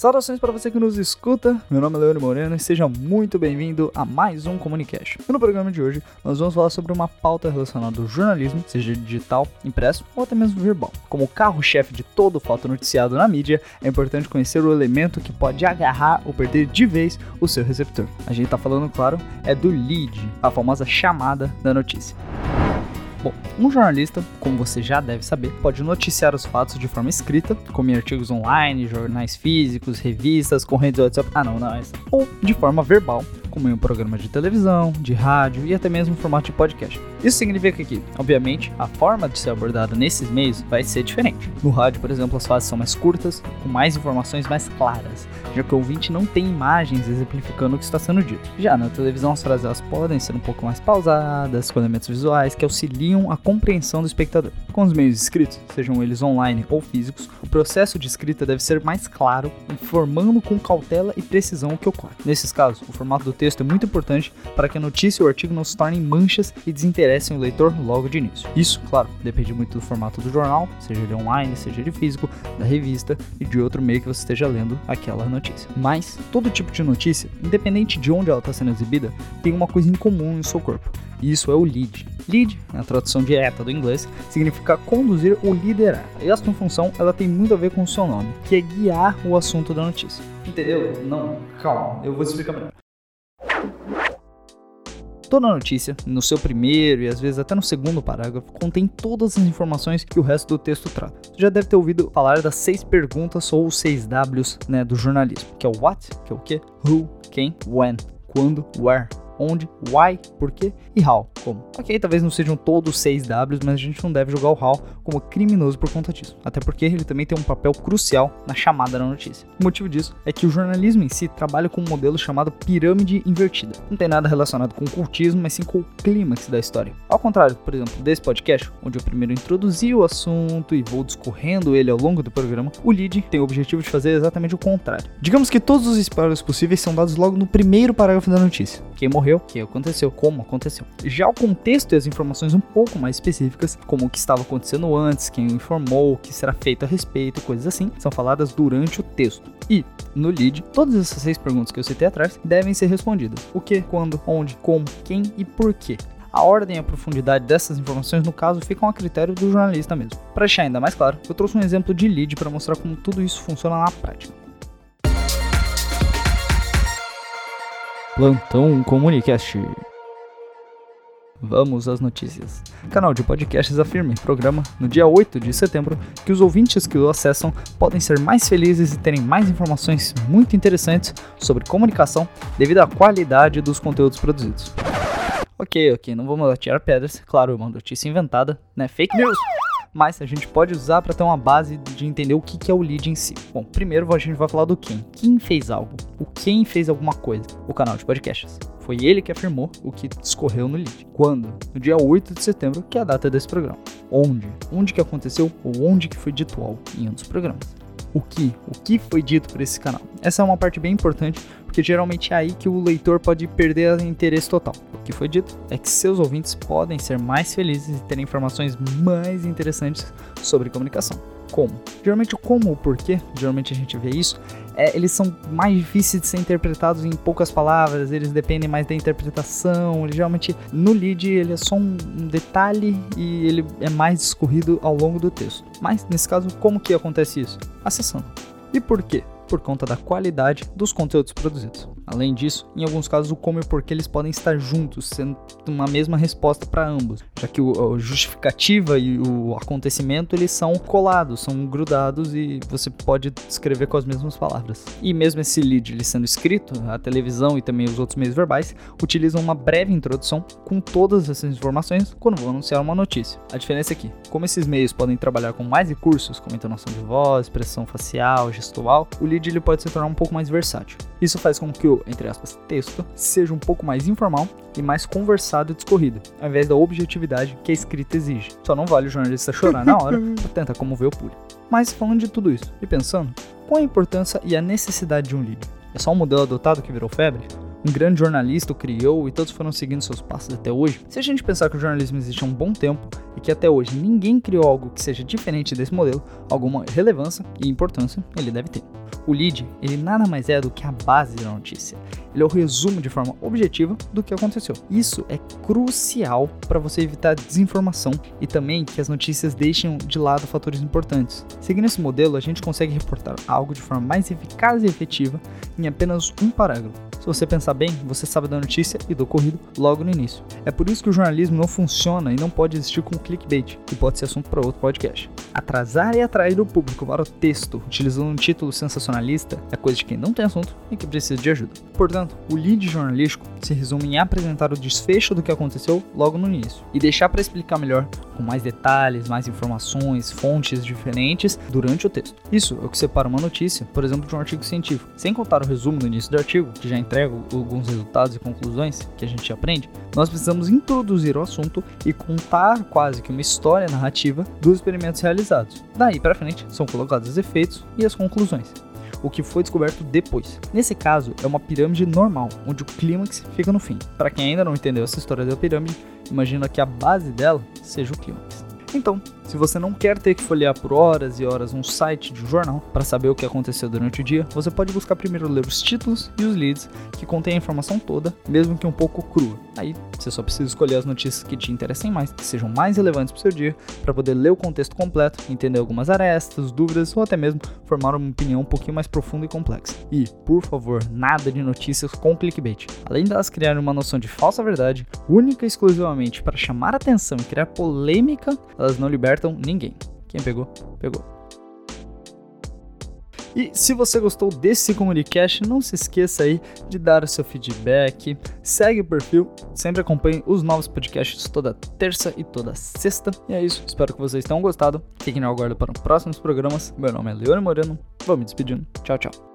Saudações para você que nos escuta, meu nome é Leandro Moreno e seja muito bem-vindo a mais um Comunicast. No programa de hoje, nós vamos falar sobre uma pauta relacionada ao jornalismo, seja digital, impresso ou até mesmo verbal. Como carro-chefe de todo o fato noticiado na mídia, é importante conhecer o elemento que pode agarrar ou perder de vez o seu receptor. A gente está falando, claro, é do lead, a famosa chamada da notícia. Bom, um jornalista, como você já deve saber, pode noticiar os fatos de forma escrita, como em artigos online, jornais físicos, revistas, correntes WhatsApp. Ah, não, não, é. Ou de forma verbal, como em um programa de televisão, de rádio e até mesmo em formato de podcast. Isso significa que, obviamente, a forma de ser abordada nesses meios vai ser diferente. No rádio, por exemplo, as fases são mais curtas, com mais informações mais claras, já que o ouvinte não tem imagens exemplificando o que está sendo dito. Já na televisão, as frases elas podem ser um pouco mais pausadas, com elementos visuais que auxiliam a compreensão do espectador. Com os meios escritos, sejam eles online ou físicos, o processo de escrita deve ser mais claro, informando com cautela e precisão o que ocorre. Nesses casos, o formato do texto é muito importante para que a notícia ou artigo não se tornem manchas e desinteressem o leitor logo de início. Isso, claro, depende muito do formato do jornal, seja ele online, seja ele físico, da revista e de outro meio que você esteja lendo aquela notícia. Mas todo tipo de notícia, independente de onde ela está sendo exibida, tem uma coisa em comum em seu corpo. E isso é o lead. Lead, a tradução direta do inglês, significa conduzir ou liderar. E essa função ela tem muito a ver com o seu nome, que é guiar o assunto da notícia. Entendeu? Não, calma, eu vou explicar melhor. Toda notícia, no seu primeiro e às vezes até no segundo parágrafo, contém todas as informações que o resto do texto trata. Você já deve ter ouvido falar das seis perguntas ou seis Ws né, do jornalismo, que é o what, que é o que, who, quem, when, quando, where, onde, why, por quê e how, como. Ok, talvez não sejam todos 6 Ws, mas a gente não deve julgar o how como criminoso por conta disso. Até porque ele também tem um papel crucial na chamada da notícia. O motivo disso é que o jornalismo em si trabalha com um modelo chamado pirâmide invertida. Não tem nada relacionado com o cultismo, mas sim com o clímax da história. Ao contrário, por exemplo, desse podcast, onde eu primeiro introduzi o assunto e vou discorrendo ele ao longo do programa, o lead tem o objetivo de fazer exatamente o contrário. Digamos que todos os spoilers possíveis são dados logo no primeiro parágrafo da notícia. Quem morreu, o que aconteceu, como aconteceu. Já o contexto e as informações um pouco mais específicas, como o que estava acontecendo antes, quem informou, o que será feito a respeito, coisas assim, são faladas durante o texto. E, no lead, todas essas seis perguntas que eu citei atrás devem ser respondidas. O que, quando, onde, como, quem e por quê. A ordem e a profundidade dessas informações, no caso, ficam a critério do jornalista mesmo. Para deixar ainda mais claro, eu trouxe um exemplo de lead para mostrar como tudo isso funciona na prática. Plantão Comunicast. Vamos às notícias. Canal de podcasts afirma em programa, no dia 8 de setembro, que os ouvintes que o acessam podem ser mais felizes e terem mais informações muito interessantes sobre comunicação devido à qualidade dos conteúdos produzidos. Ok, ok, não vamos atirar pedras, claro, uma notícia inventada, né? Fake news! Mas a gente pode usar para ter uma base de entender o que é o lead em si. Bom, primeiro a gente vai falar do quem. Quem fez algo? O quem fez alguma coisa? O canal de podcasts. Foi ele que afirmou o que discorreu no lead. Quando? No dia 8 de setembro, que é a data desse programa. Onde? Onde que aconteceu ou onde que foi dito algo em um dos programas. O que? O que foi dito por esse canal? Essa é uma parte bem importante, porque geralmente é aí que o leitor pode perder o interesse total. O que foi dito é que seus ouvintes podem ser mais felizes e ter informações mais interessantes sobre comunicação. Como? Geralmente o como, o porquê, geralmente a gente vê isso, é, eles são mais difíceis de ser interpretados em poucas palavras, eles dependem mais da interpretação, ele, geralmente no lead ele é só um, um detalhe e ele é mais discorrido ao longo do texto. Mas nesse caso, como que acontece isso? Acessando. E por quê? Por conta da qualidade dos conteúdos produzidos. Além disso, em alguns casos o como e o porquê eles podem estar juntos, sendo uma mesma resposta para ambos, já que o, a justificativa e o acontecimento eles são colados, são grudados e você pode escrever com as mesmas palavras. E mesmo esse lead ele sendo escrito, a televisão e também os outros meios verbais utilizam uma breve introdução com todas essas informações quando vão anunciar uma notícia. A diferença é que, como esses meios podem trabalhar com mais recursos, como entonação de voz, expressão facial, gestual, o lead ele pode se tornar um pouco mais versátil. Isso faz com que o, entre aspas, texto seja um pouco mais informal e mais conversado e discorrido, ao invés da objetividade que a escrita exige. Só não vale o jornalista chorar na hora para tentar comover o público. Mas falando de tudo isso e pensando, qual a importância e a necessidade de um lead? É só um modelo adotado que virou febre? Um grande jornalista o criou e todos foram seguindo seus passos até hoje, se a gente pensar que o jornalismo existe há um bom tempo e que até hoje ninguém criou algo que seja diferente desse modelo, alguma relevância e importância ele deve ter. O lead, ele nada mais é do que a base da notícia. Ele é o resumo de forma objetiva do que aconteceu. Isso é crucial para você evitar desinformação e também que as notícias deixem de lado fatores importantes. Seguindo esse modelo, a gente consegue reportar algo de forma mais eficaz e efetiva em apenas um parágrafo. Se você pensar bem, você sabe da notícia e do ocorrido logo no início. É por isso que o jornalismo não funciona e não pode existir com clickbait, que pode ser assunto para outro podcast. Atrasar e atrair o público para o texto, utilizando um título sensacionalista, é coisa de quem não tem assunto e que precisa de ajuda. Portanto, o lead jornalístico se resume em apresentar o desfecho do que aconteceu logo no início e deixar para explicar melhor, com mais detalhes, mais informações, fontes diferentes durante o texto. Isso é o que separa uma notícia, por exemplo, de um artigo científico. Sem contar o resumo no início do artigo, que já entrega alguns resultados e conclusões que a gente aprende, nós precisamos introduzir o assunto e contar quase que uma história narrativa dos experimentos realizados. Daí para frente são colocados os efeitos e as conclusões o que foi descoberto depois. Nesse caso, é uma pirâmide normal, onde o clímax fica no fim. Para quem ainda não entendeu essa história da pirâmide, imagina que a base dela seja o clímax. Então, se você não quer ter que folhear por horas e horas um site de um jornal para saber o que aconteceu durante o dia, você pode buscar primeiro ler os títulos e os leads que contêm a informação toda, mesmo que um pouco crua. Aí você só precisa escolher as notícias que te interessem mais, que sejam mais relevantes para o seu dia, para poder ler o contexto completo, entender algumas arestas, dúvidas ou até mesmo formar uma opinião um pouquinho mais profunda e complexa. E, por favor, nada de notícias com clickbait. Além delas criarem uma noção de falsa verdade, única e exclusivamente para chamar atenção e criar polêmica, elas não libertam ninguém. Quem pegou, pegou. E se você gostou desse Comunicast, não se esqueça aí de dar o seu feedback, segue o perfil, sempre acompanhe os novos podcasts toda terça e toda sexta. E é isso, espero que vocês tenham gostado. Fiquem no aguardo para os próximos programas. Meu nome é Leone Moreno, vou me despedindo. Tchau, tchau.